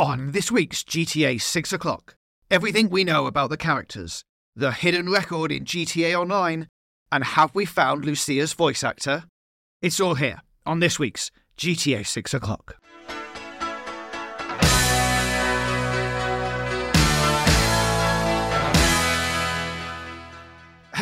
On this week's GTA 6 o'clock, everything we know about the characters, the hidden record in GTA Online, and have we found Lucia's voice actor? It's all here on this week's GTA 6 o'clock.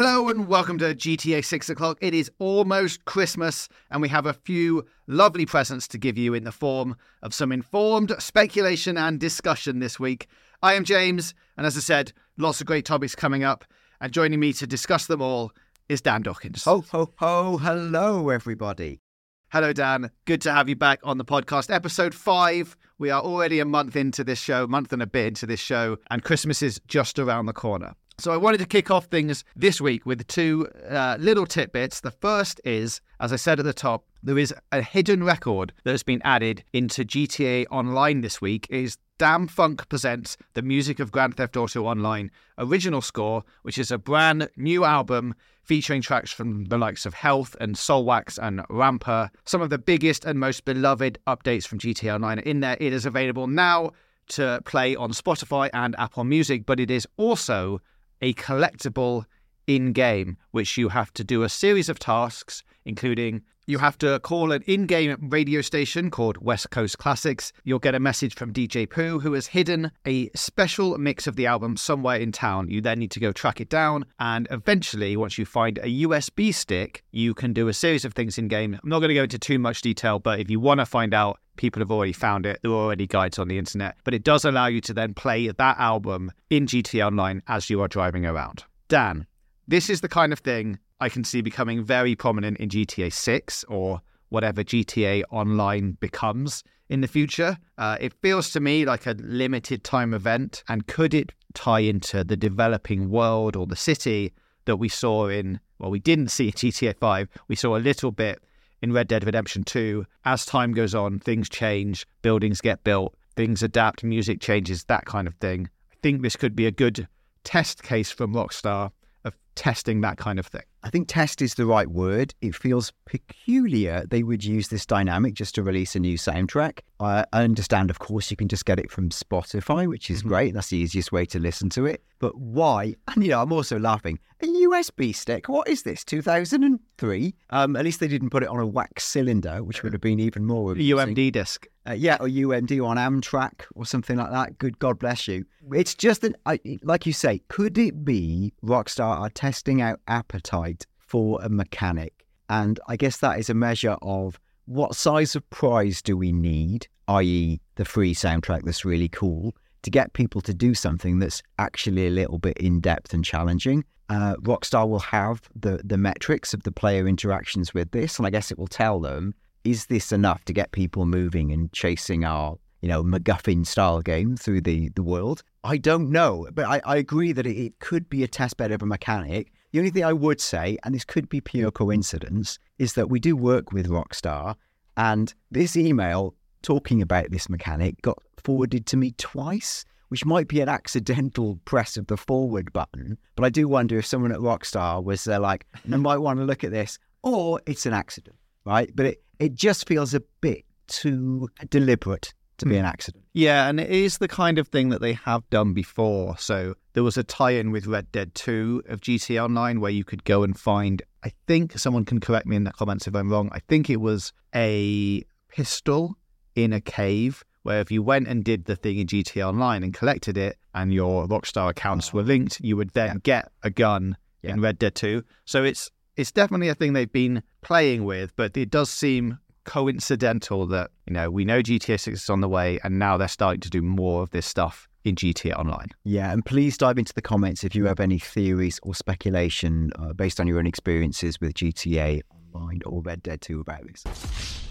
Hello and welcome to GTA 6 o'clock. It is almost Christmas, and we have a few lovely presents to give you in the form of some informed speculation and discussion this week. I am James, and as I said, lots of great topics coming up. And joining me to discuss them all is Dan Dawkins. Ho, ho, ho. Hello, everybody. Hello, Dan. Good to have you back on the podcast. Episode five. We are already a month into this show, month and a bit into this show, and Christmas is just around the corner. So I wanted to kick off things this week with two uh, little tidbits. The first is, as I said at the top, there is a hidden record that has been added into GTA Online this week. Is It is DâM-FunK presents the music of Grand Theft Auto Online original score, which is a brand new album featuring tracks from the likes of Health and Soulwax and Ramper. Some of the biggest and most beloved updates from GTA Online are in there. It is available now to play on Spotify and Apple Music, but it is also a collectible in game, which you have to do a series of tasks, including you have to call an in game radio station called West Coast Classics. You'll get a message from DJ Pooh, who has hidden a special mix of the album somewhere in town. You then need to go track it down, and eventually, once you find a USB stick, you can do a series of things in game. I'm not going to go into too much detail, but if you want to find out, people have already found it. There are already guides on the internet, but it does allow you to then play that album in GTA Online as you are driving around. Dan, this is the kind of thing I can see becoming very prominent in GTA 6 or whatever GTA Online becomes in the future. Uh, it feels to me like a limited time event. And could it tie into the developing world or the city that we saw in, well, we didn't see GTA 5, we saw a little bit in Red Dead Redemption 2. As time goes on, things change, buildings get built, things adapt, music changes, that kind of thing. I think this could be a good test case from Rockstar of testing that kind of thing. I think test is the right word. It feels peculiar they would use this dynamic just to release a new soundtrack. I understand, of course, you can just get it from Spotify, which is mm-hmm. great. That's the easiest way to listen to it. But why? And, you know, I'm also laughing. A USB stick? What is this? 2003? Um, at least they didn't put it on a wax cylinder, which would have been even more. UMD disc. Uh, yeah, or UMD on Amtrak or something like that. Good God bless you. It's just that, like you say, could it be Rockstar are testing out appetite for a mechanic? And I guess that is a measure of what size of prize do we need, i.e., the free soundtrack that's really cool, to get people to do something that's actually a little bit in depth and challenging. Uh, Rockstar will have the the metrics of the player interactions with this, and I guess it will tell them is this enough to get people moving and chasing our you know MacGuffin style game through the the world. I don't know, but I, I agree that it, it could be a test bed of a mechanic. The only thing I would say, and this could be pure coincidence, is that we do work with Rockstar, and this email talking about this mechanic got forwarded to me twice, which might be an accidental press of the forward button. But I do wonder if someone at Rockstar was there, like, I might want to look at this, or it's an accident, right? But it, it just feels a bit too deliberate to be hmm. an accident. Yeah, and it is the kind of thing that they have done before. So there was a tie-in with Red Dead 2 of GTA Online where you could go and find I think someone can correct me in the comments if I'm wrong. I think it was a pistol in a cave where if you went and did the thing in GTA Online and collected it and your Rockstar accounts oh. were linked, you would then yeah. get a gun yeah. in Red Dead 2. So it's it's definitely a thing they've been playing with, but it does seem coincidental that, you know, we know GTA 6 is on the way and now they're starting to do more of this stuff in GTA Online. Yeah, and please dive into the comments if you have any theories or speculation uh, based on your own experiences with GTA Online or Red Dead 2 about this.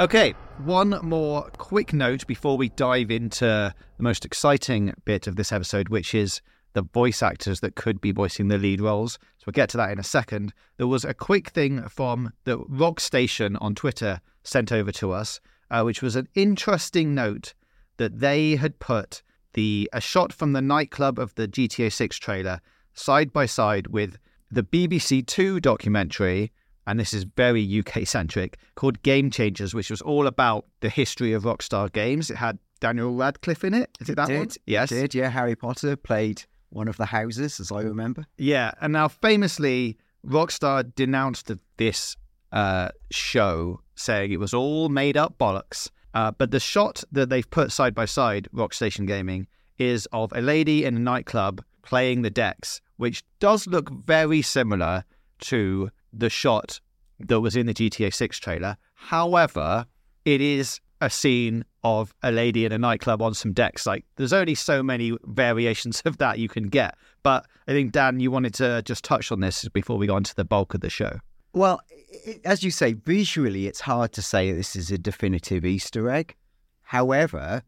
Okay, one more quick note before we dive into the most exciting bit of this episode, which is the voice actors that could be voicing the lead roles. So we'll get to that in a second. There was a quick thing from the Rock Station on Twitter sent over to us, uh, which was an interesting note that they had put the a shot from the nightclub of the GTA 6 trailer side by side with the BBC Two documentary and this is very UK centric, called Game Changers, which was all about the history of Rockstar games. It had Daniel Radcliffe in it. Is it that did, one? Yes. Did, yeah. Harry Potter played one of the houses, as I remember. Yeah. And now, famously, Rockstar denounced this uh, show, saying it was all made up bollocks. Uh, but the shot that they've put side by side, Rockstation Gaming, is of a lady in a nightclub playing the decks, which does look very similar to the shot that was in the GTA 6 trailer. However, it is a scene of a lady in a nightclub on some decks. Like, there's only so many variations of that you can get. But I think, Dan, you wanted to just touch on this before we go on to the bulk of the show. Well, it, as you say, visually, it's hard to say this is a definitive Easter egg. However,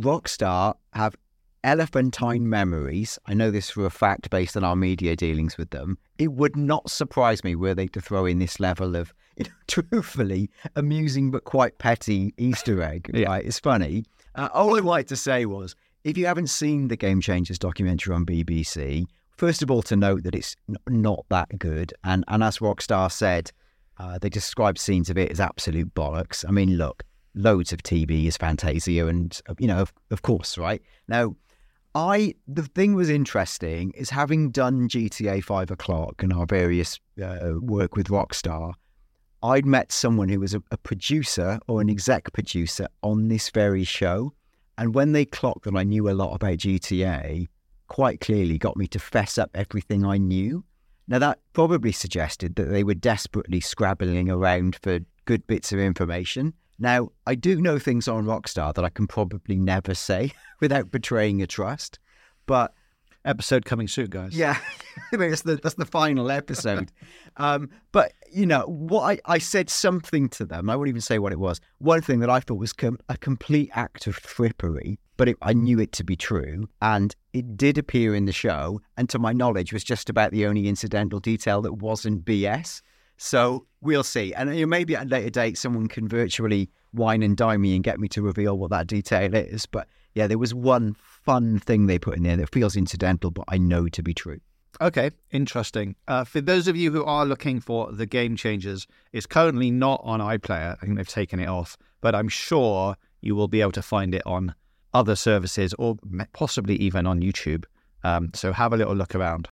Rockstar have elephantine memories. I know this for a fact based on our media dealings with them. It would not surprise me were they to throw in this level of, you know, truthfully amusing but quite petty Easter egg. Yeah. Right? It's funny. Uh, all I wanted to say was, if you haven't seen the Game Changers documentary on BBC, first of all, to note that it's not that good, and and as Rockstar said, uh, they describe scenes of it as absolute bollocks. I mean, look, loads of TV is Fantasia, and uh, you know, of, of course, right now. I the thing was interesting is having done GTA Five O'clock and our various uh, work with Rockstar, I'd met someone who was a, a producer or an exec producer on this very show, and when they clocked that I knew a lot about GTA, quite clearly got me to fess up everything I knew. Now that probably suggested that they were desperately scrabbling around for good bits of information. Now, I do know things on Rockstar that I can probably never say without betraying a trust. But Episode coming soon, guys. yeah, I mean, that's the that's the final episode. um, but you know what? I, I said something to them. I won't even say what it was. One thing that I thought was com- a complete act of frippery, but it, I knew it to be true, and it did appear in the show. And to my knowledge, was just about the only incidental detail that wasn't BS. So we'll see. And maybe at a later date, someone can virtually wine and dine me and get me to reveal what that detail is. But yeah, there was one fun thing they put in there that feels incidental, but I know to be true. Okay, interesting. Uh, for those of you who are looking for the Game Changers, it's currently not on iPlayer. I think they've taken it off, but I'm sure you will be able to find it on other services or possibly even on YouTube. Um, so have a little look around.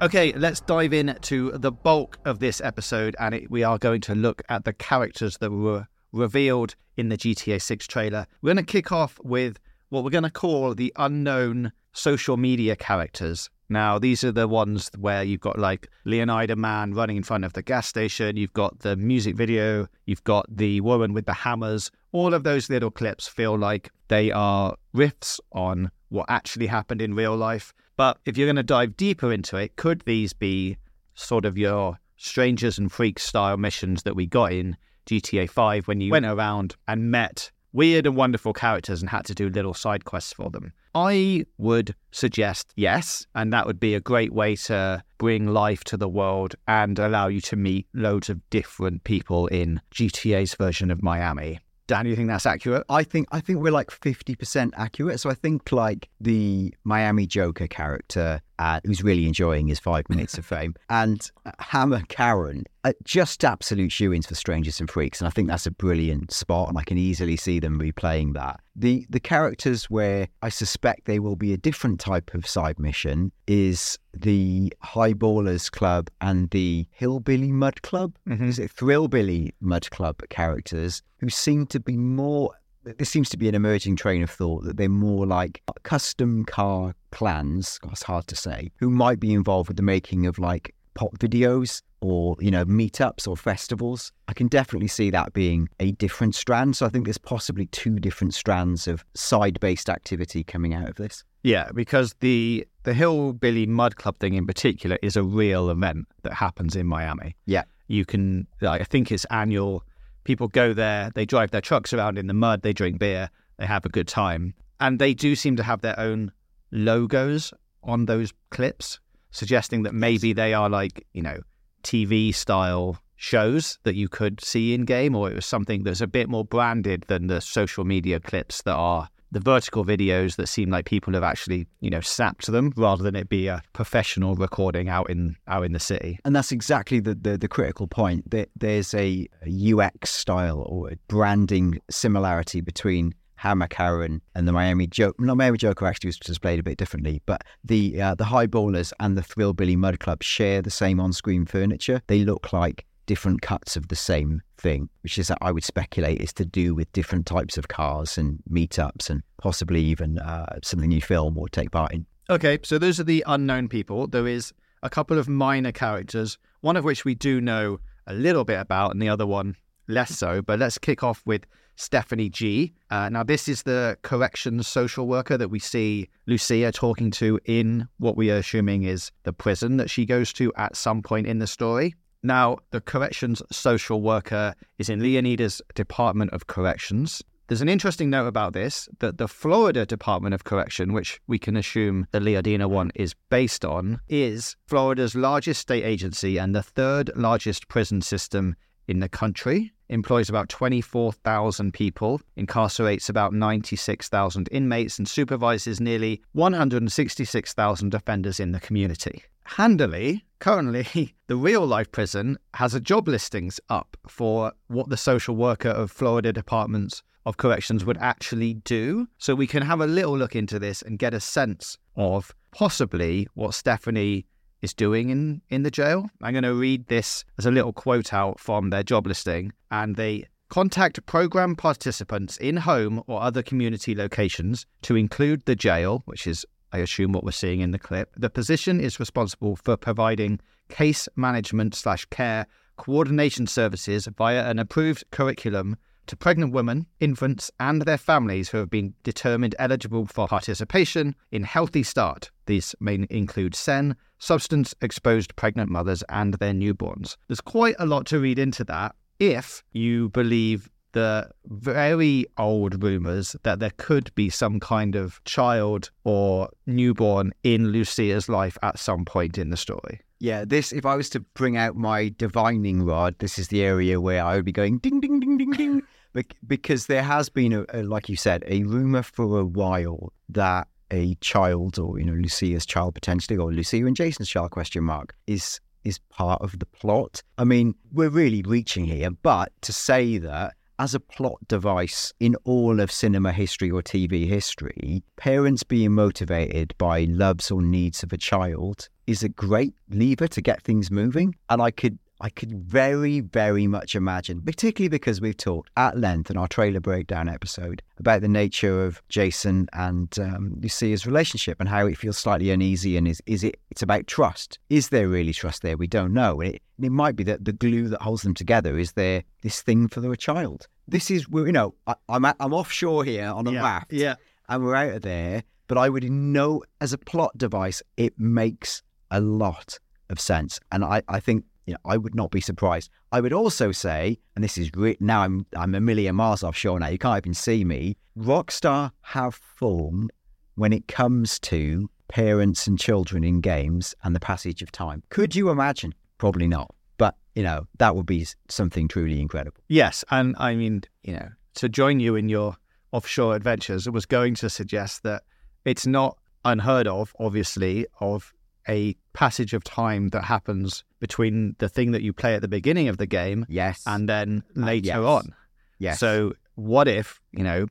Okay, let's dive in to the bulk of this episode, and it, we are going to look at the characters that were revealed in the GTA 6 trailer. We're going to kick off with what we're going to call the unknown social media characters. Now, these are the ones where you've got like Leonida Man running in front of the gas station, you've got the music video, you've got the woman with the hammers. All of those little clips feel like they are riffs on what actually happened in real life. But if you're going to dive deeper into it, could these be sort of your strangers and freaks style missions that we got in GTA 5 when you went around and met weird and wonderful characters and had to do little side quests for them? I would suggest yes, and that would be a great way to bring life to the world and allow you to meet loads of different people in GTA's version of Miami. Dan, you think that's accurate? I think I think we're like fifty percent accurate. So I think like the Miami Joker character, uh, who's really enjoying his five minutes of fame, and uh, Hammer Karen, uh, just absolute shoe-ins for Strangers and Freaks, and I think that's a brilliant spot, and I can easily see them replaying that. The the characters where I suspect they will be a different type of side mission is the Highballers Club and the Hillbilly Mud Club. Mhm. Is it Thrillbilly Mud Club characters who seem to be more there seems to be an emerging train of thought that they're more like custom car clans, it's hard to say, who might be involved with the making of like pop videos or, you know, meetups or festivals. I can definitely see that being a different strand. So I think there's possibly two different strands of side based activity coming out of this. Yeah, because the the Hillbilly Mud Club thing in particular is a real event that happens in Miami. Yeah. You can I think it's annual. People go there, they drive their trucks around in the mud, they drink beer, they have a good time. And they do seem to have their own logos on those clips, suggesting that maybe they are like, you know, TV style shows that you could see in game, or it was something that's a bit more branded than the social media clips that are the vertical videos that seem like people have actually, you know, sapped them rather than it be a professional recording out in out in the city. And that's exactly the, the, the critical point. That there's a UX style or a branding similarity between Hammer Karen and the Miami Joker, not Miami Joker actually was displayed a bit differently, but the uh, the Highballers and the Thrillbilly Mud Club share the same on-screen furniture. They look like different cuts of the same thing, which is I would speculate is to do with different types of cars and meetups and possibly even uh, something you film or take part in. Okay, so those are the unknown people. There is a couple of minor characters, one of which we do know a little bit about, and the other one less so. But let's kick off with Stephanie G. Uh, now, this is the corrections social worker that we see Lucia talking to in what we are assuming is the prison that she goes to at some point in the story. Now, the corrections social worker is in Leonida's Department of Corrections. There's an interesting note about this that the Florida Department of Correction, which we can assume the Leonida one is based on, is Florida's largest state agency and the third largest prison system in the country employs about 24,000 people, incarcerates about 96,000 inmates, and supervises nearly 166,000 offenders in the community. Handily, currently, the real life prison has a job listings up for what the social worker of Florida Departments of Corrections would actually do. So we can have a little look into this and get a sense of possibly what Stephanie is doing in, in the jail. I'm going to read this as a little quote out from their job listing. And they contact program participants in home or other community locations to include the jail, which is, I assume, what we're seeing in the clip. The position is responsible for providing case management slash care coordination services via an approved curriculum to pregnant women, infants, and their families who have been determined eligible for participation in Healthy Start. These may include SEN, substance exposed pregnant mothers, and their newborns. There's quite a lot to read into that if you believe the very old rumours that there could be some kind of child or newborn in Lucia's life at some point in the story. Yeah, this, if I was to bring out my divining rod, this is the area where I would be going ding, ding, ding, ding, ding. because there has been, a, a, like you said, a rumor for a while that a child, or you know, Lucia's child potentially, or Lucia and Jason's child question mark, is is part of the plot. I mean, we're really reaching here, but to say that as a plot device in all of cinema history or TV history, parents being motivated by loves or needs of a child is a great lever to get things moving. And I could I could very, very much imagine, particularly because we've talked at length in our trailer breakdown episode about the nature of Jason and um, Lucia's relationship and how it feels slightly uneasy. And is, is it, it's about trust. Is there really trust there? We don't know. And it, it might be that the glue that holds them together is there this thing for their child. This is, you know, I, am I'm, I'm offshore here on a yeah, raft. Yeah. And we're out of there. But I would know as a plot device, it makes a lot of sense. And I, I think you know, I would not be surprised. I would also say, and this is re- now I'm I'm a million miles offshore now. You can't even see me. Rockstar have formed when it comes to parents and children in games and the passage of time. Could you imagine? Probably not. But you know that would be something truly incredible. Yes, and I mean, you know, to join you in your offshore adventures, was going to suggest that it's not unheard of, obviously, of a passage of time that happens between the thing that you play at the beginning of the game yes. and then Uh, later yes. on. Yes. So what if you know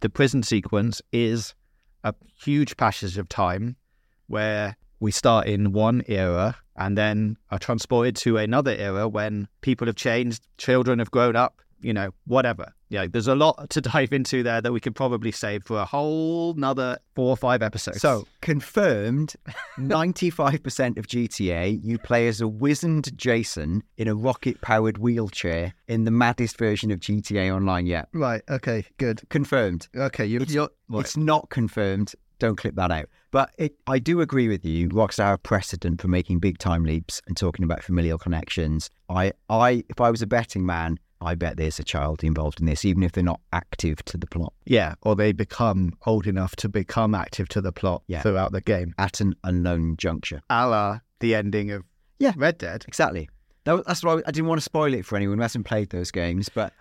the prison sequence is a huge passage of time where we start in one era and then are transported to another era when people have changed children have grown up you know whatever yeah there's a lot to dive into there that we could probably save for a whole nother four or five episodes So confirmed, ninety-five percent of GTA, you play as a wizened Jason in a rocket-powered wheelchair in the maddest version of GTA Online yet. right okay good Confirmed. okay you, It's- you're It's not confirmed. Don't clip that out. But it, I do agree with you. Rockstar have precedent for making big time leaps and talking about familial connections. I, I, if I was a betting man, I bet there's a child involved in this, even if they're not active to the plot Yeah, or they become old enough to become active to the plot Yeah. throughout the game, at an unknown juncture. a la the ending of Yeah. Red Dead. Exactly. That, was- that's why I, I didn't want to spoil it for anyone who hasn't played those games. But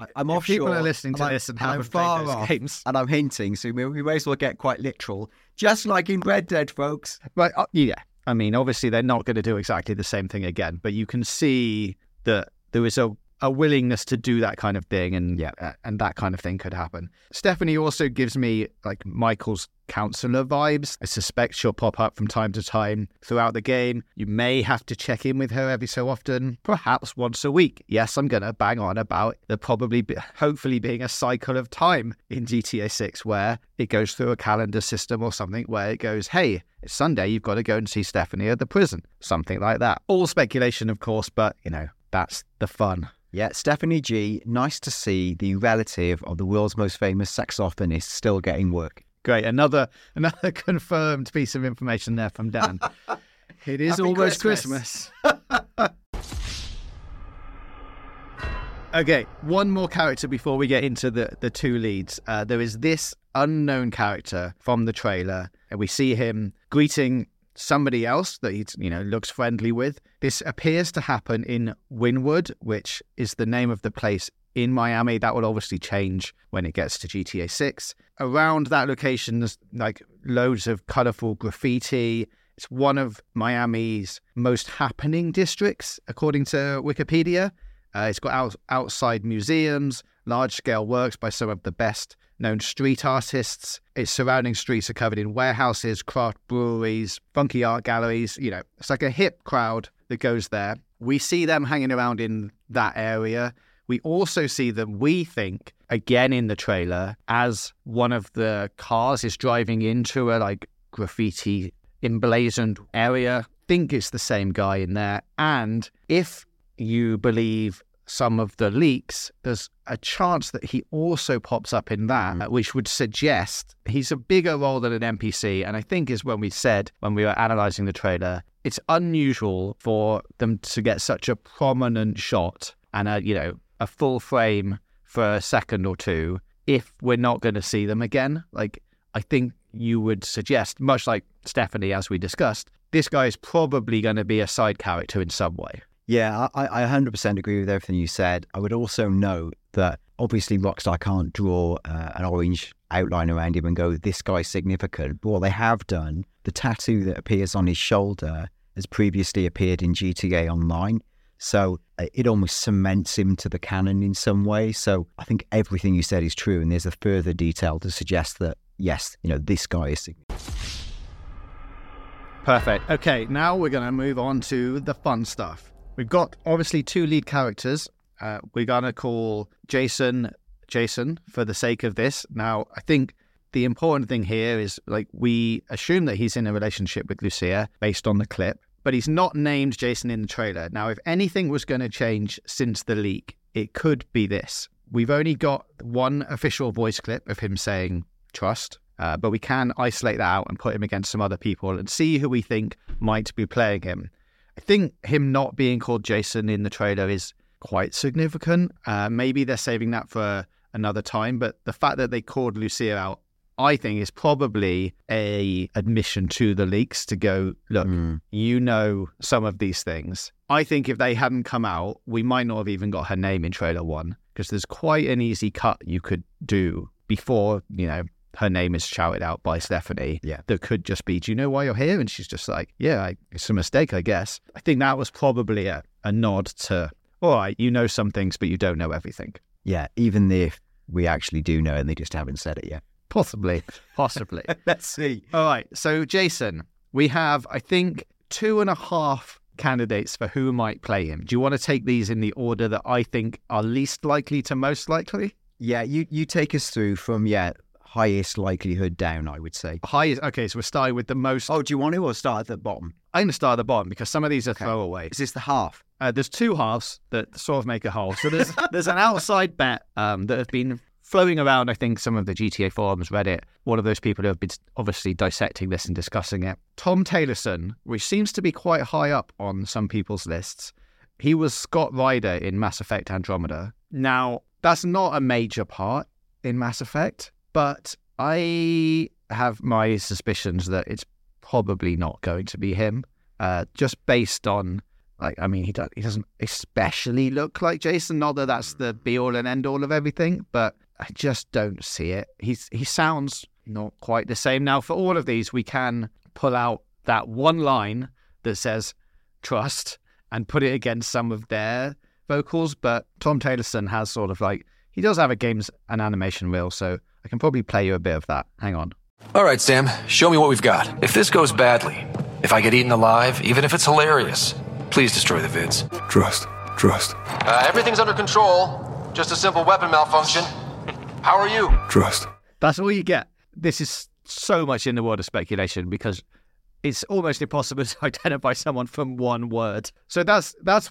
I, I'm if offshore. people are listening to and I- this and I'm haven't far played those off, games. and I'm hinting, so we, we may as well get quite literal, just like in Red Dead, folks. Right. Uh, yeah. I mean, obviously, they're not going to do exactly the same thing again, but you can see that there is a, a willingness to do that kind of thing, and Yeah. uh, and that kind of thing could happen. Stephanie also gives me like Michael's counselor vibes. I suspect she'll pop up from time to time throughout the game. You may have to check in with her every so often, perhaps once a week. Yes, I'm going to bang on about there probably, be, hopefully, being a cycle of time in GTA 6 where it goes through a calendar system or something where it goes, hey, it's Sunday, you've got to go and see Stephanie at the prison. Something like that. All speculation, of course, but, you know, that's the fun. Yeah, Stephanie G. Nice to see the relative of the world's most famous saxophonist still getting work. Great. Another another confirmed piece of information there from Dan. It is Happy almost Christmas. Christmas. okay, one more character before we get into the, the two leads. Uh, there is this unknown character from the trailer, and we see him greeting somebody else that he you know looks friendly with. This appears to happen in Wynwood, which is the name of the place in Miami. That will obviously change when it gets to GTA 6. Around that location, there's like loads of colorful graffiti. It's one of Miami's most happening districts, according to Wikipedia. Uh, it's got out- outside museums, large scale works by some of the best known street artists. Its surrounding streets are covered in warehouses, craft breweries, funky art galleries. You know, it's like a hip crowd that goes there. We see them hanging around in that area. We also see them, we think, again in the trailer, as one of the cars is driving into a like graffiti emblazoned area. Think it's the same guy in there. And if you believe some of the leaks, there's a chance that he also pops up in that, mm. which would suggest he's a bigger role than an NPC. And I think is when we said, when we were analyzing the trailer, it's unusual for them to get such a prominent shot and a, you know, a full frame for a second or two if we're not going to see them again. Like, I think you would suggest, much like Stephanie, as we discussed, this guy is probably going to be a side character in some way. Yeah, I, I 100% agree with everything you said. I would also note that obviously Rockstar can't draw uh, an orange outline around him and go, this guy's significant. But what they have done, the tattoo that appears on his shoulder has previously appeared in GTA Online. So uh, it almost cements him to the canon in some way. So I think everything you said is true. And there's a further detail to suggest that, yes, you know, this guy is significant. Perfect. Okay, now we're going to move on to the fun stuff. We've got obviously two lead characters. Uh, we're going to call Jason Jason for the sake of this. Now, I think the important thing here is like we assume that he's in a relationship with Lucia based on the clip, but he's not named Jason in the trailer. Now, if anything was going to change since the leak, it could be this. We've only got one official voice clip of him saying trust, uh, but we can isolate that out and put him against some other people and see who we think might be playing him. I think him not being called Jason in the trailer is quite significant. Uh, maybe they're saving that for another time, but the fact that they called Lucia out, I think, is probably a admission to the leaks to go, look, Mm. you know some of these things. I think if they hadn't come out, we might not have even got her name in trailer one because there's quite an easy cut you could do before, you know, her name is shouted out by Stephanie. Yeah. That could just be, do you know why you're here? And she's just like, yeah, I, it's a mistake, I guess. I think that was probably a, a nod to, all right, you know some things, but you don't know everything. Yeah, even if we actually do know and they just haven't said it yet. Possibly, possibly. Let's see. All right. So, Jason, we have, I think, two and a half candidates for who might play him. Do you want to take these in the order that I think are least likely to most likely? Yeah, you, you take us through from, yeah, highest likelihood down, I would say. Highest. Okay, so we're starting with the most. Oh, do you want to or start at the bottom? I'm going to start at the bottom because some of these are Okay. throwaway. Is this the half? Uh, there's two halves that sort of make a whole. So there's there's an outside bet um, that have been floating around. I think some of the GTA forums, Reddit, one of those people who have been obviously dissecting this and discussing it. Tom Taylorson, which seems to be quite high up on some people's lists. He was Scott Ryder in Mass Effect Andromeda. Now that's not a major part in Mass Effect, but I have my suspicions that it's probably not going to be him, uh, just based on Like, I mean, he does, he doesn't especially look like Jason. Not that that's the be all and end all of everything, but I just don't see it. He's he sounds not quite the same. Now, for all of these, we can pull out that one line that says trust and put it against some of their vocals. But Tom Taylorson has sort of like he does have a games and animation reel, so I can probably play you a bit of that. Hang on. All right, Sam, show me what we've got. If this goes badly, if I get eaten alive, even if it's hilarious, please destroy the vids. Trust. Trust. Uh, everything's under control. Just a simple weapon malfunction. How are you? Trust. That's all you get. This is so much in the world of speculation because it's almost impossible to identify someone from one word. So that's that's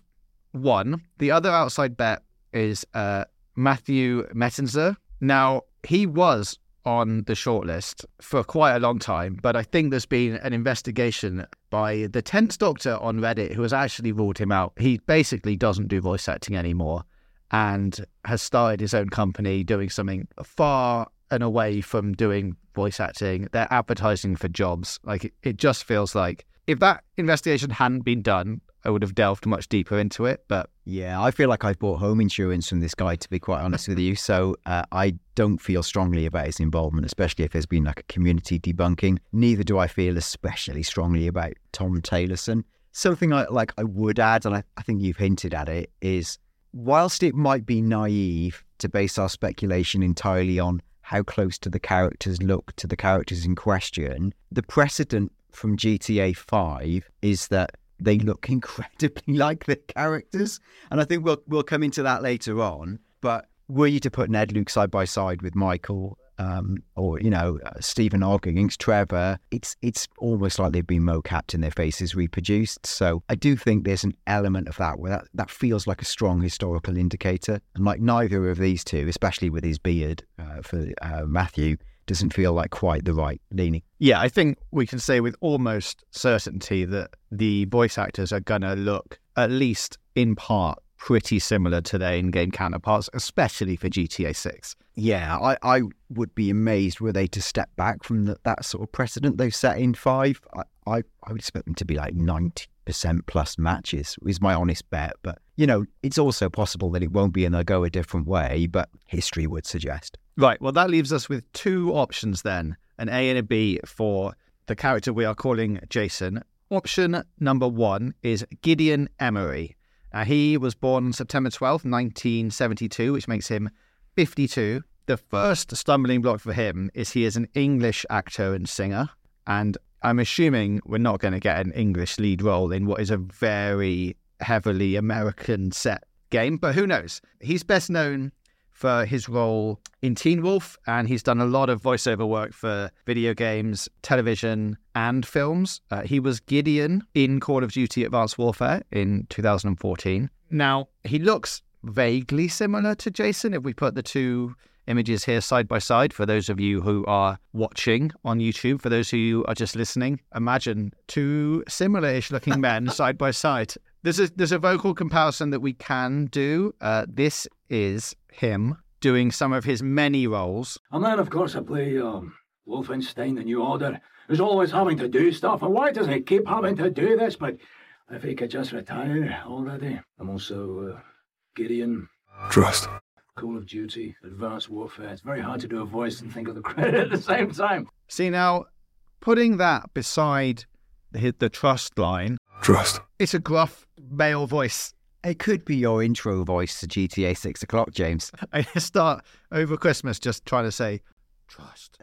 one. The other outside bet is uh, Matthew Mettenzer. Now he was on the shortlist for quite a long time, but I think there's been an investigation by the Tenth Doctor on Reddit who has actually ruled him out. He basically doesn't do voice acting anymore and has started his own company doing something far and away from doing voice acting. They're advertising for jobs. Like it, it just feels like if that investigation hadn't been done, I would have delved much deeper into it. But Yeah, I feel like I've bought home insurance from this guy, to be quite honest with you. So uh, I don't feel strongly about his involvement, especially if there's been like a community debunking. Neither do I feel especially strongly about Tom Taylorson. Something I like I would add, and I, I think you've hinted at it, is whilst it might be naive to base our speculation entirely on how close to the characters look to the characters in question, the precedent from GTA 5 is that they look incredibly like the characters. And I think we'll we'll come into that later on. But were you to put Ned Luke side by side with Michael, um, or you know uh, Steven against Trevor, it's it's almost like they've been mocapped and their faces reproduced. So I do think there's an element of that where that, that feels like a strong historical indicator. And like neither of these two, especially with his beard uh, for uh, Matthew, doesn't feel like quite the right leaning. yeah, I think we can say with almost certainty that the voice actors are going to look, at least in part, pretty similar to their in game counterparts, especially for GTA 6. Yeah, I, I would be amazed were they to step back from the, that sort of precedent they've set in five. I, I, I would expect them to be like 90% plus matches, is my honest bet. But, you know, it's also possible that it won't be and they'll go a different way, but history would suggest. Right, well, that leaves us with two options then an A and a B for the character we are calling Jason. Option number one is Gideon Emery. Now, he was born September 12th, 1972, which makes him 52. The first stumbling block for him is he is an English actor and singer. And I'm assuming we're not going to get an English lead role in what is a very heavily American set game, but who knows? He's best known for his role in Teen Wolf, and he's done a lot of voiceover work for video games, television, and films. Uh, he was Gideon in Call of Duty Advanced Warfare in 2014. Now, he looks vaguely similar to Jason if we put the two images here side by side for those of you who are watching on YouTube. For those of you who are just listening, imagine two similar-ish looking men side by side. There's a there's a vocal comparison that we can do. Uh, this is him doing some of his many roles. And then, of course, I play um, Wolfenstein The New Order, who's always having to do stuff. And why does he keep having to do this? But if he could just retire already. I'm also uh, Gideon, Trust. Call of Duty, Advanced Warfare. It's very hard to do a voice and think of the credit at the same time. See now, putting that beside the, the trust line, Trust. it's a gruff male voice. It could be your intro voice to GTA 6 o'clock, James. I start over Christmas just trying to say trust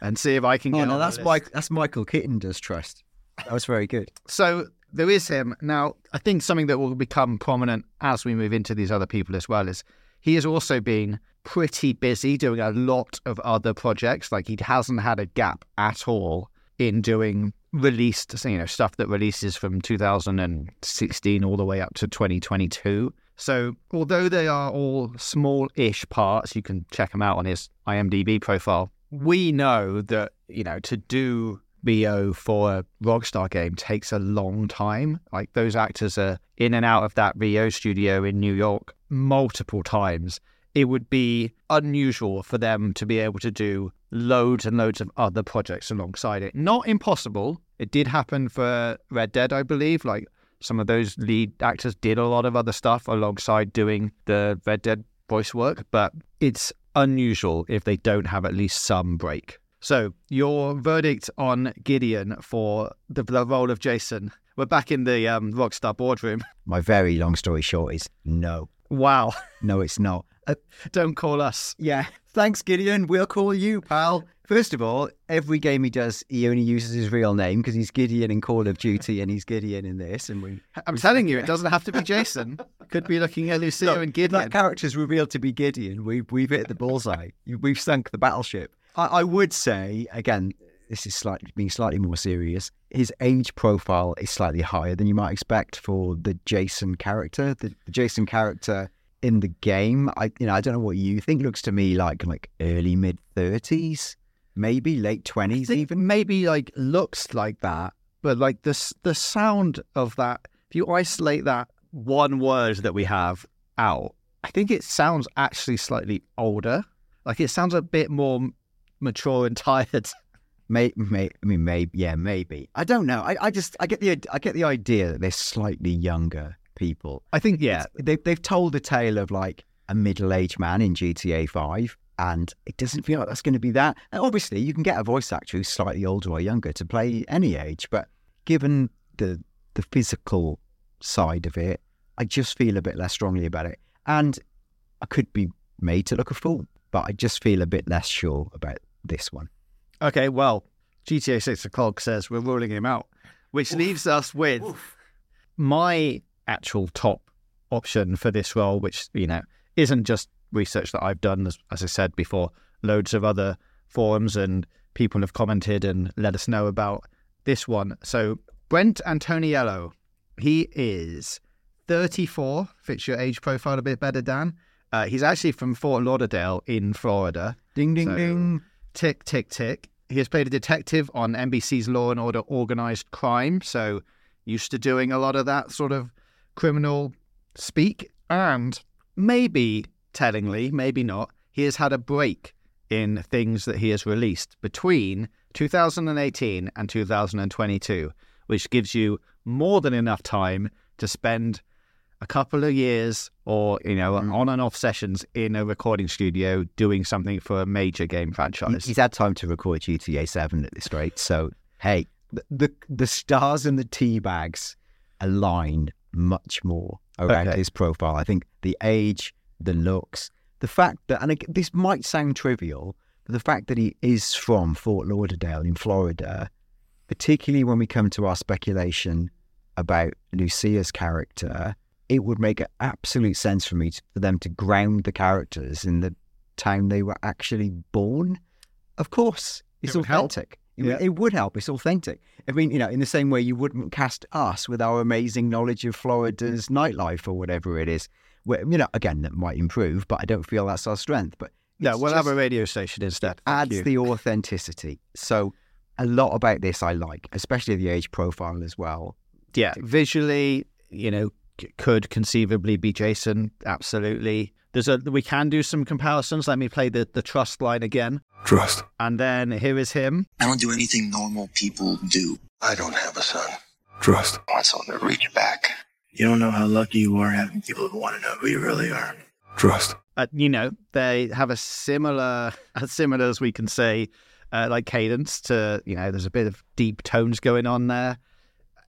and see if I can oh, get Oh, no, on the that's, list. Mike, that's Michael Kitten does trust. That was very good. So there is him. Now, I think something that will become prominent as we move into these other people as well is he has also been pretty busy doing a lot of other projects. Like he hasn't had a gap at all in doing released, you know, stuff that releases from 2016 all the way up to 2022. So although they are all small-ish parts, you can check them out on his IMDb profile. We know that you know to do VO for a Rockstar game takes a long time. Like those actors are in and out of that VO studio in New York multiple times. It would be unusual for them to be able to do loads and loads of other projects alongside it. Not impossible. It did happen for Red Dead, I believe. Like some of those lead actors did a lot of other stuff alongside doing the Red Dead voice work, but it's unusual if they don't have at least some break. So, your verdict on Gideon for the, the role of Jason. We're back in the um, Rockstar boardroom. My very long story short is no. Wow. No, it's not. Uh, Don't call us. yeah. Thanks, Gideon. We'll call you, pal. First of all, every game he does, he only uses his real name because he's Gideon in Call of Duty and he's Gideon in this. And we I'm telling you, it doesn't have to be Jason. Could be looking at Lucia Look, and Gideon. that character's revealed to be Gideon, we've we've hit the bullseye. we've sunk the battleship. I, I would say again, this is slightly being slightly more serious. His age profile is slightly higher than you might expect for the Jason character. The, the Jason character in the game, I you know I don't know what you think. Looks to me like like early mid thirties, maybe late twenties even. maybe like looks like that, but like the the sound of that. If you isolate that one word that we have out, I think it sounds actually slightly older. Like it sounds a bit more mature and tired. May, may, I mean, maybe, yeah, maybe. I don't know. I, I just, I get the, I get the idea that they're slightly younger people. I think yeah, They've, they've told the tale of like a middle-aged man in GTA Five, and it doesn't feel like that's going to be that. And obviously, you can get a voice actor who's slightly older or younger to play any age, but given the the physical side of it, I just feel a bit less strongly about it. And I could be made to look a fool, but I just feel a bit less sure about this one. Okay, well, GTA 6 o'clock says we're ruling him out, which leaves us with my actual top option for this role, which, you know, isn't just research that I've done, as, as I said before, loads of other forums and people have commented and let us know about this one. So, Brent Antoniello, he is 34, fits your age profile a bit better, Dan. Uh, he's actually from Fort Lauderdale in Florida. Ding ding So- ding. Tick, tick, tick. He has played a detective on NBC's Law and Order Organized Crime, so used to doing a lot of that sort of criminal speak. And maybe, tellingly, maybe not, he has had a break in things that he has released between 2018 and 2022, which gives you more than enough time to spend a couple of years or you know mm. on and off sessions in a recording studio doing something for a major game franchise. He's had time to record GTA Seven at this rate, so hey, the the, the stars and the tea bags align much more around Okay. his profile. I think the age, the looks, the fact that, and this might sound trivial, but the fact that he is from Fort Lauderdale in Florida, particularly when we come to our speculation about Lucia's character, it would make absolute sense for me to, for them to ground the characters in the town they were actually born. Of course, it's It authentic. It, Yeah. it would help. It's authentic. I mean, you know, in the same way you wouldn't cast us with our amazing knowledge of Florida's nightlife or whatever it is. Where, you know, again, that might improve, but I don't feel that's our strength. But no, we'll have a radio station instead. Adds you. the authenticity. So a lot about this I like, especially the age profile as well. yeah, visually, you know, could conceivably be Jason. Absolutely. There's a we can do some comparisons. Let me play the the trust line again, Trust. and then here is him. I don't do anything normal people do. I don't have a son. Trust. I want someone to reach back. You don't know how lucky you are having people who want to know who you really are. Trust. uh, you know, they have a similar, as similar as we can say, uh, like cadence to, you know, there's a bit of deep tones going on there.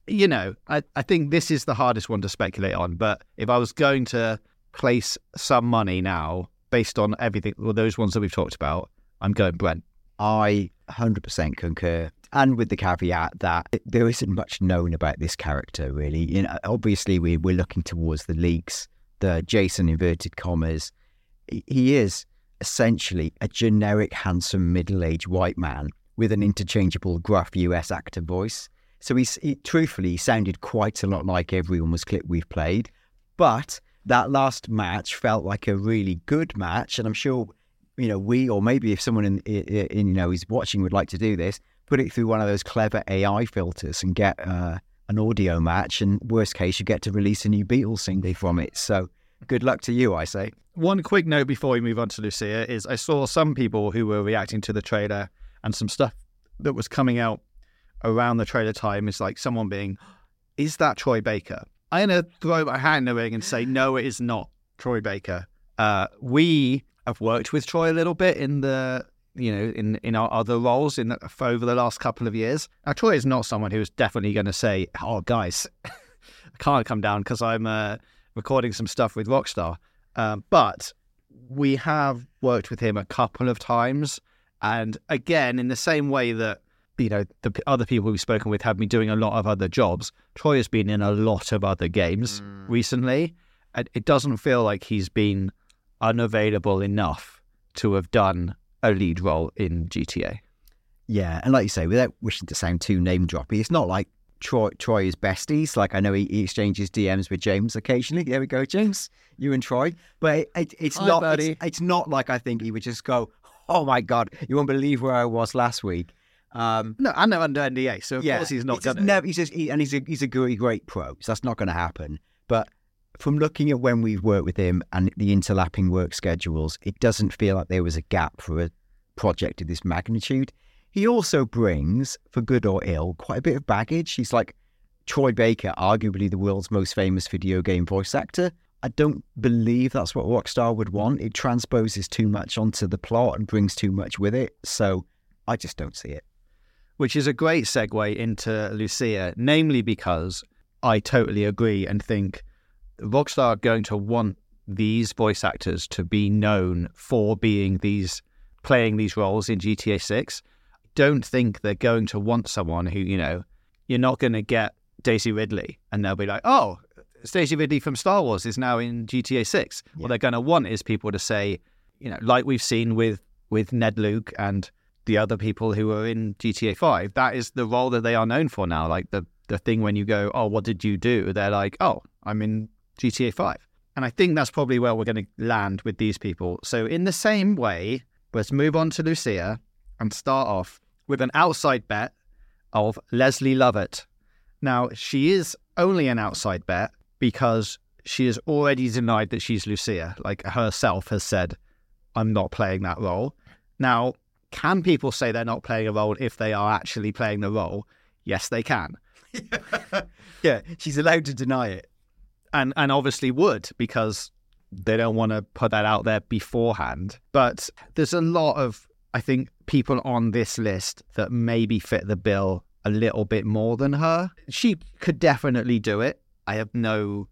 You know, I, I think this is the hardest one to speculate on. But if I was going to place some money now based on everything, well, those ones that we've talked about, I'm going Brent. I 100% concur. And with the caveat that there isn't much known about this character, really. You know, obviously, we, we're looking towards the leaks, the Jason inverted commas. He- is essentially a generic, handsome, middle aged white man with an interchangeable, gruff US actor voice. So he's, he truthfully he sounded quite a lot like every Almost clip we've played. But that last match felt like a really good match. And I'm sure you know, we or maybe if someone in, in, in you know is watching would like to do this, put it through one of those clever AI filters and get uh, an audio match. And worst case, you get to release a new Beatles single from it. So good luck to you, I say. One quick note before we move on to Lucia is I saw some people who were reacting to the trailer and some stuff that was coming out around the trailer time is like someone being, is that Troy Baker? I'm going to throw my hat in the ring and say, no, it is not Troy Baker. Uh, we have worked with Troy a little bit in the, you know, in, in our other roles in the, over the last couple of years. Now, Troy is not someone who is definitely going to say, oh, guys, I can't come down because I'm uh, recording some stuff with Rockstar. Um, but we have worked with him a couple of times. And again, in the same way that you know the other people we've spoken with have been doing a lot of other jobs. Troy has been in a lot of other games mm. recently, and it doesn't feel like he's been unavailable enough to have done a lead role in GTA. Yeah, and like you say, without wishing to sound too name droppy, it's not like Troy Troy is besties. Like I know he, he exchanges DMs with James occasionally. There we go, James, you and Troy. But it, it, it's Hi, not. It's, it's not like I think he would just go, "Oh my god, you won't believe where I was last week." Um, No, and they're under NDA, so of yeah, course he's not going never. He's just, he, and he's a he's a great, great pro. So that's not going to happen. But from looking at when we've worked with him and the interlapping work schedules, it doesn't feel like there was a gap for a project of this magnitude. He also brings, for good or ill, quite a bit of baggage. He's like Troy Baker, arguably the world's most famous video game voice actor. I don't believe that's what Rockstar would want. It transposes too much onto the plot and brings too much with it. So I just don't see it. Which is a great segue into Lucia, namely because I totally agree and think Rockstar are going to want these voice actors to be known for being these playing these roles in GTA 6. Don't think they're going to want someone who, you know, you're not going to get Daisy Ridley and they'll be like, oh, Daisy Ridley from Star Wars is now in GTA 6. What they're going to want is people to say, you know, like we've seen with with Ned Luke and the other people who are in GTA 5. That is the role that they are known for now. Like the the thing when you go, "Oh, what did you do?" They're like, "Oh, I'm in GTA 5." And I think that's probably where we're going to land with these people. So in the same way, let's move on to Lucia and start off with an outside bet of Leslie Lovett. Now, she is only an outside bet because she has already denied that she's Lucia. Like herself has said, I'm not playing that role. Now, can people say they're not playing a role if they are actually playing the role? Yes, they can. Yeah, she's allowed to deny it. And and obviously would because they don't want to put that out there beforehand. But there's a lot of I think people on this list that maybe fit the bill a little bit more than her. She could definitely do it. I have no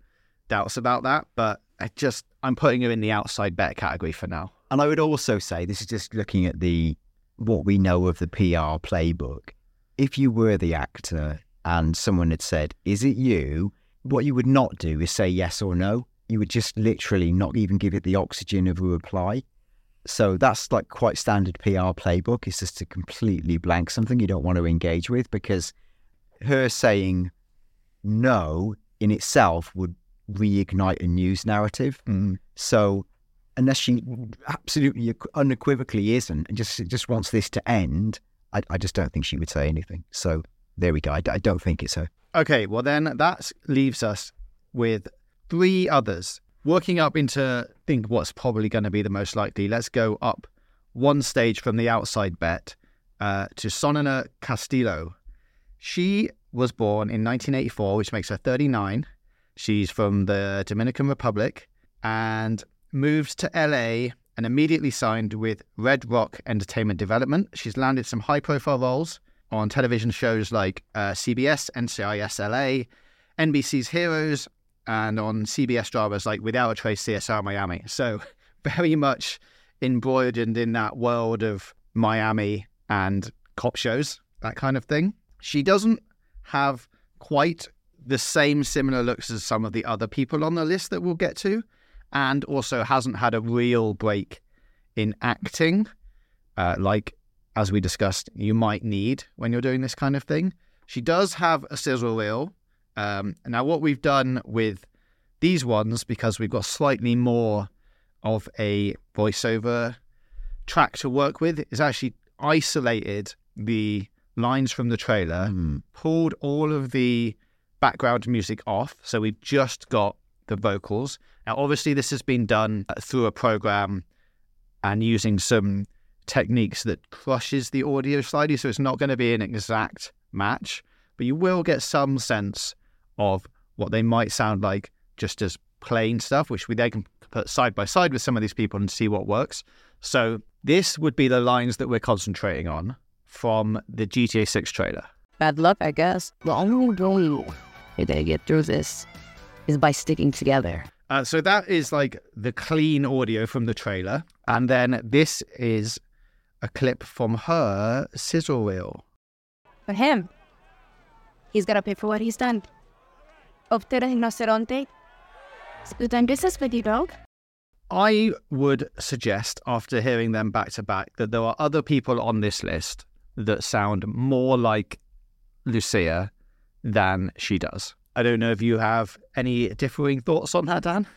doubts about that, but I just I'm putting her in the outside bet category for now. And I would also say this is just looking at the what we know of the PR playbook. If you were the actor and someone had said, "Is it you?" What you would not do is say yes or no. You would just literally not even give it the oxygen of a reply. So that's like quite standard PR playbook. It's just to completely blank something you don't want to engage with because her saying no in itself would reignite a news narrative. Mm. So unless she absolutely unequivocally isn't and just just wants this to end, I, I just don't think she would say anything. So there we go. I don't think it's her. Okay, well then that leaves us with three others. Working up into think what's probably going to be the most likely. Let's go up one stage from the outside bet uh, to Sonana Castillo. She was born in 1984, which makes her 39. She's from the Dominican Republic and moved to LA and immediately signed with Red Rock Entertainment Development. She's landed some high profile roles on television shows like uh, CBS, NCIS LA, NBC's Heroes, and on CBS dramas like Without a Trace, CSI Miami. So very much embroidered in that world of Miami and cop shows, that kind of thing. She doesn't have quite the same similar looks as some of the other people on the list that we'll get to, and also hasn't had a real break in acting, uh, like as we discussed, you might need when you're doing this kind of thing. She does have a sizzle reel. Um, now, what we've done with these ones, because we've got slightly more of a voiceover track to work with, is actually isolated the lines from the trailer, pulled all of the background music off. So we've just got the vocals. Now, obviously, this has been done uh, through a program and using some techniques that crushes the audio slightly. So it's not going to be an exact match, but you will get some sense of what they might sound like just as plain stuff, which we then can put side by side with some of these people and see what works. So this would be the lines that we're concentrating on from the GTA 6 trailer. Bad luck, I guess. The only way they get through this is by sticking together. Uh, so that is like the clean audio from the trailer. And then this is a clip from her sizzle reel. For him, he's got to pay for what he's done. Up to the rinoceronte. Tú tan business with you, dog. I would suggest, after hearing them back to back, that there are other people on this list that sound more like Lucia than she does. I don't know if you have any differing thoughts on that, Dan.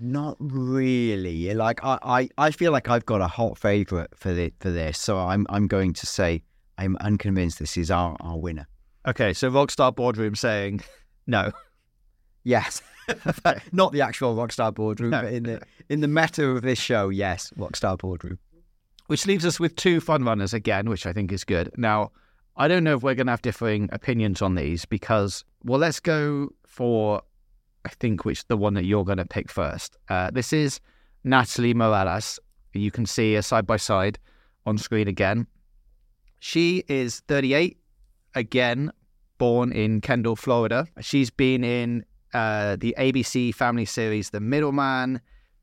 Not really. Like I, I, I feel like I've got a hot favourite for the, for this, so I'm I'm going to say I'm unconvinced this is our, our winner. Okay, so Rockstar Boardroom saying no. Yes, not the actual Rockstar Boardroom, No. but in the in the meta of this show, yes, Rockstar Boardroom. Which leaves us with two fun runners again, which I think is good. Now, I don't know if we're going to have differing opinions on these because, well, let's go for, I think, which the one that you're going to pick first. Uh, this is Natalie Morales. You can see her side by side on screen again. She is 38, again, born in Kendall, Florida. She's been in uh, the ABC family series The Middleman.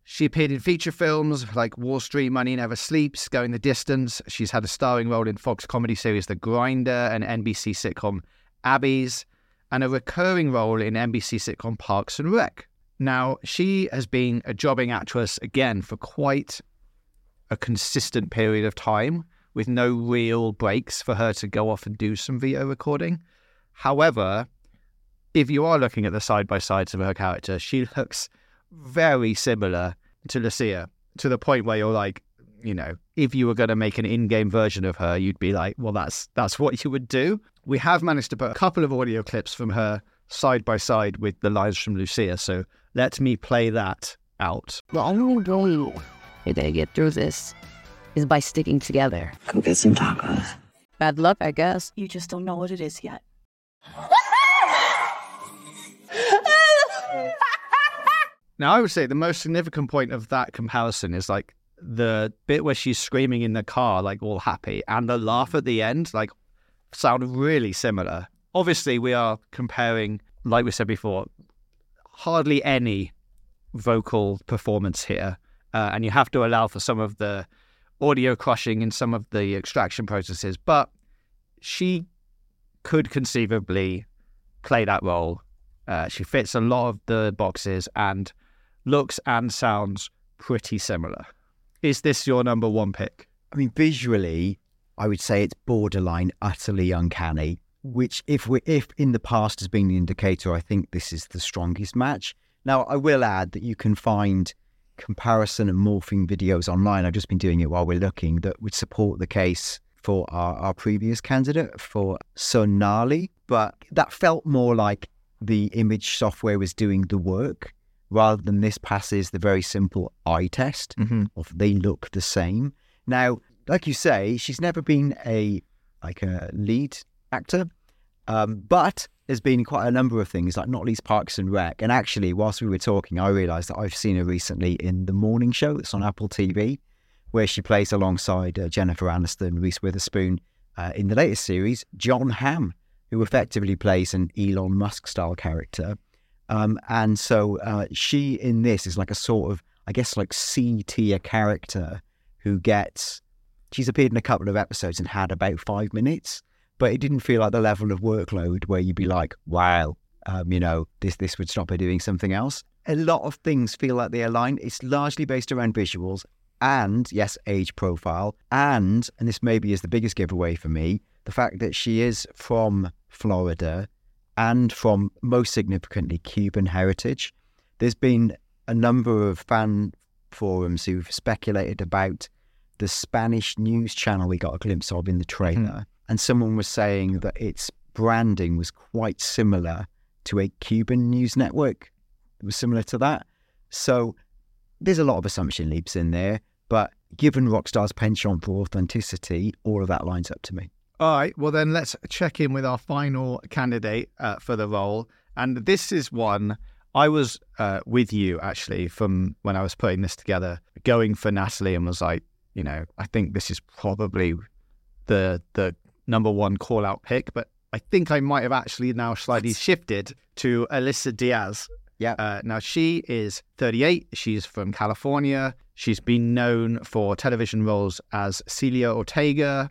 She appeared in feature films like Wall Street Money Never Sleeps, Going the Distance. She's had a starring role in Fox comedy series The Grinder and NBC sitcom Abby's, and a recurring role in NBC sitcom Parks and Rec. Now, she has been a jobbing actress again for quite a consistent period of time with no real breaks for her to go off and do some video recording. However, if you are looking at the side by sides of her character, she looks very similar to Lucia to the point where you're like, you know, if you were going to make an in-game version of her, you'd be like, well, that's that's what you would do. We have managed to put a couple of audio clips from her side by side with the lines from Lucia, so let me play that out. The only way they get through this is by sticking together. Go get some tacos. Bad luck, I guess. You just don't know what it is yet. Now, I would say the most significant point of that comparison is like the bit where she's screaming in the car, like all happy, and the laugh at the end, like sound really similar. Obviously, we are comparing, like we said before, hardly any vocal performance here, uh, and you have to allow for some of the audio crushing in some of the extraction processes, but she could conceivably play that role. Uh, she fits a lot of the boxes and looks and sounds pretty similar. Is this your number one pick? I mean, visually, I would say it's borderline utterly uncanny. Which, if we if in the past has been the indicator, I think this is the strongest match. Now, I will add that you can find comparison and morphing videos online. I've just been doing it while we're looking that would support the case for our, our previous candidate for Sonali, but that felt more like the image software was doing the work rather than this passes the very simple eye test Mm-hmm. of they look the same. Now, like you say, she's never been a like a lead actor, um, but there's been quite a number of things, like not least Parks and Rec. And actually, whilst we were talking, I realised that I've seen her recently in the morning show that's on Apple TV, where she plays alongside uh, Jennifer Aniston, Reese Witherspoon, uh, in the latest series, Jon Hamm, who effectively plays an Elon Musk style character. Um, and so uh, she in this is like a sort of, I guess, like C tier character who gets. She's appeared in a couple of episodes and had about five minutes, but it didn't feel like the level of workload where you'd be like, wow, um, you know, this this would stop her doing something else. A lot of things feel like they align. It's largely based around visuals and yes, age profile, and and this maybe is the biggest giveaway for me, the fact that she is from Florida and from most significantly Cuban heritage. There's been a number of fan forums who've speculated about the Spanish news channel we got a glimpse of in the trailer, hmm. and someone was saying that its branding was quite similar to a Cuban news network. It was similar to that. So there's a lot of assumption leaps in there, but given Rockstar's penchant for authenticity, all of that lines up to me. All right. Well, then let's check in with our final candidate uh, for the role. And this is one I was uh, with you actually from when I was putting this together, going for Natalie and was like, you know, I think this is probably the the number one call out pick, but I think I might have actually now slightly shifted to Alyssa Diaz. Yeah. Uh, now she is 38. She's from California. She's been known for television roles as Celia Ortega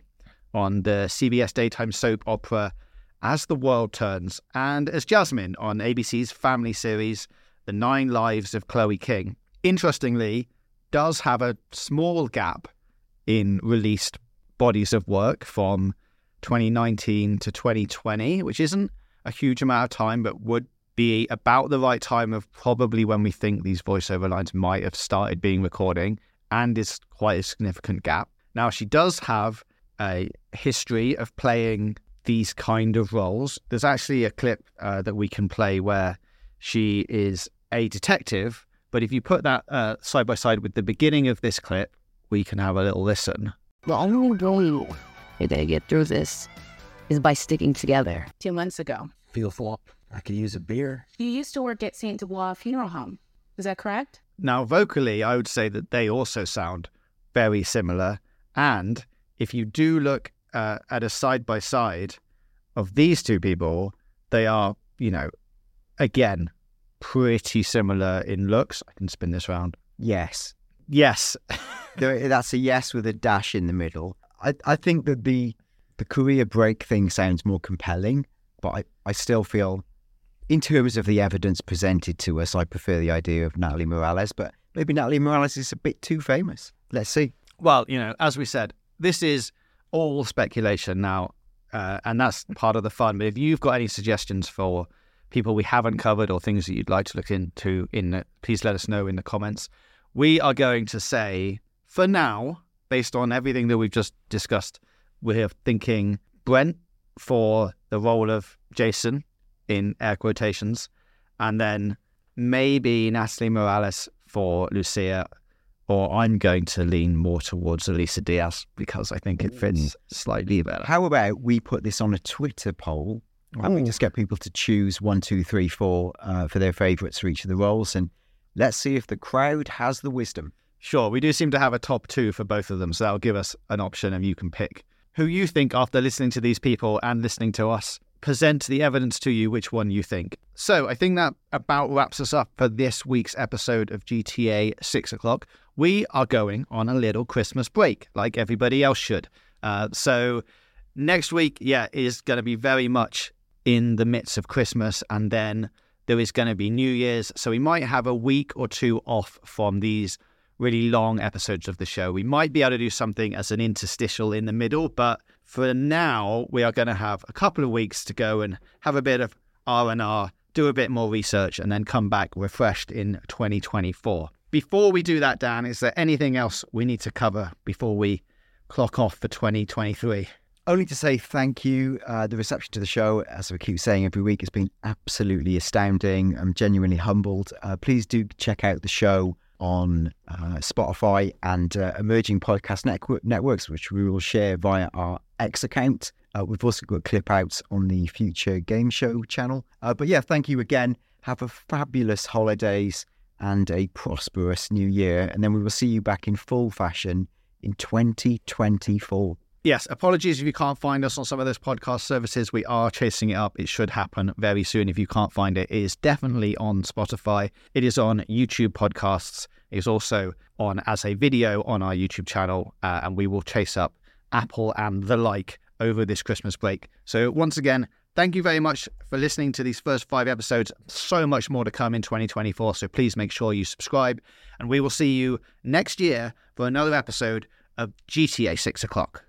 on the CBS daytime soap opera As the World Turns and as Jasmine on ABC's family series The Nine Lives of Chloe King. Interestingly, does have a small gap in released bodies of work from 2019 to 2020, which isn't a huge amount of time, but would be about the right time of probably when we think these voiceover lines might have started being recording, and is quite a significant gap. Now, she does have a history of playing these kind of roles. There's actually a clip uh, that we can play where she is a detective, but if you put that uh, side by side with the beginning of this clip, we can have a little listen. The only way you're gonna get through this is by sticking together. Two months ago. Feel full. I could use a beer. You used to work at St. Dubois Funeral Home. Is that correct? Now, vocally, I would say that they also sound very similar. And if you do look uh, at a side by side of these two people, they are, you know, again, pretty similar in looks. I can spin this round. Yes. Yes. That's a yes with a dash in the middle. I, I think that the the career break thing sounds more compelling, but I, I still feel, in terms of the evidence presented to us, I prefer the idea of Natalie Morales. But maybe Natalie Morales is a bit too famous. Let's see. Well, you know, as we said, this is all speculation now, uh, and that's part of the fun. But if you've got any suggestions for people we haven't covered or things that you'd like to look into, in the, please let us know in the comments. We are going to say, for now, based on everything that we've just discussed, we're thinking Brent for the role of Jason in air quotations, and then maybe Natalie Morales for Lucia or I'm going to lean more towards Alyssa Diaz because I think it fits slightly better. How about we put this on a Twitter poll and we just get people to choose one, two, three, four uh, for their favourites for each of the roles, and let's see if the crowd has the wisdom. Sure, we do seem to have a top two for both of them, so that'll give us an option and you can pick who you think after listening to these people and listening to us present the evidence to you which one you think. So I think that about wraps us up for this week's episode of GTA 6 o'clock. We are going on a little Christmas break, like everybody else should. Uh, so next week, yeah, is going to be very much in the midst of Christmas, and then there is going to be New Year's. So we might have a week or two off from these really long episodes of the show. We might be able to do something as an interstitial in the middle, but for now, we are going to have a couple of weeks to go and have a bit of R and R, do a bit more research, and then come back refreshed in 2024. Before we do that, Dan, is there anything else we need to cover before we clock off for 2023? Only to say thank you. Uh, the reception to the show, as we keep saying every week, has been absolutely astounding. I'm genuinely humbled. Uh, please do check out the show on uh, Spotify and uh, emerging podcast network- networks, which we will share via our X account. Uh, we've also got clip outs on the future game show channel. Uh, but yeah, thank you again. Have a fabulous holidays and a prosperous new year. And then we will see you back in full fashion in 2024. Yes, apologies if you can't find us on some of those podcast services. We are chasing it up. It should happen very soon. If you can't find it, it is definitely on Spotify. It is on YouTube podcasts. It is also on as a video on our YouTube channel, uh, and we will chase up Apple and the like over this Christmas break. So once again, thank you very much for listening to these first five episodes. So much more to come in 2024. So please make sure you subscribe, and we will see you next year for another episode of GTA 6 o'clock.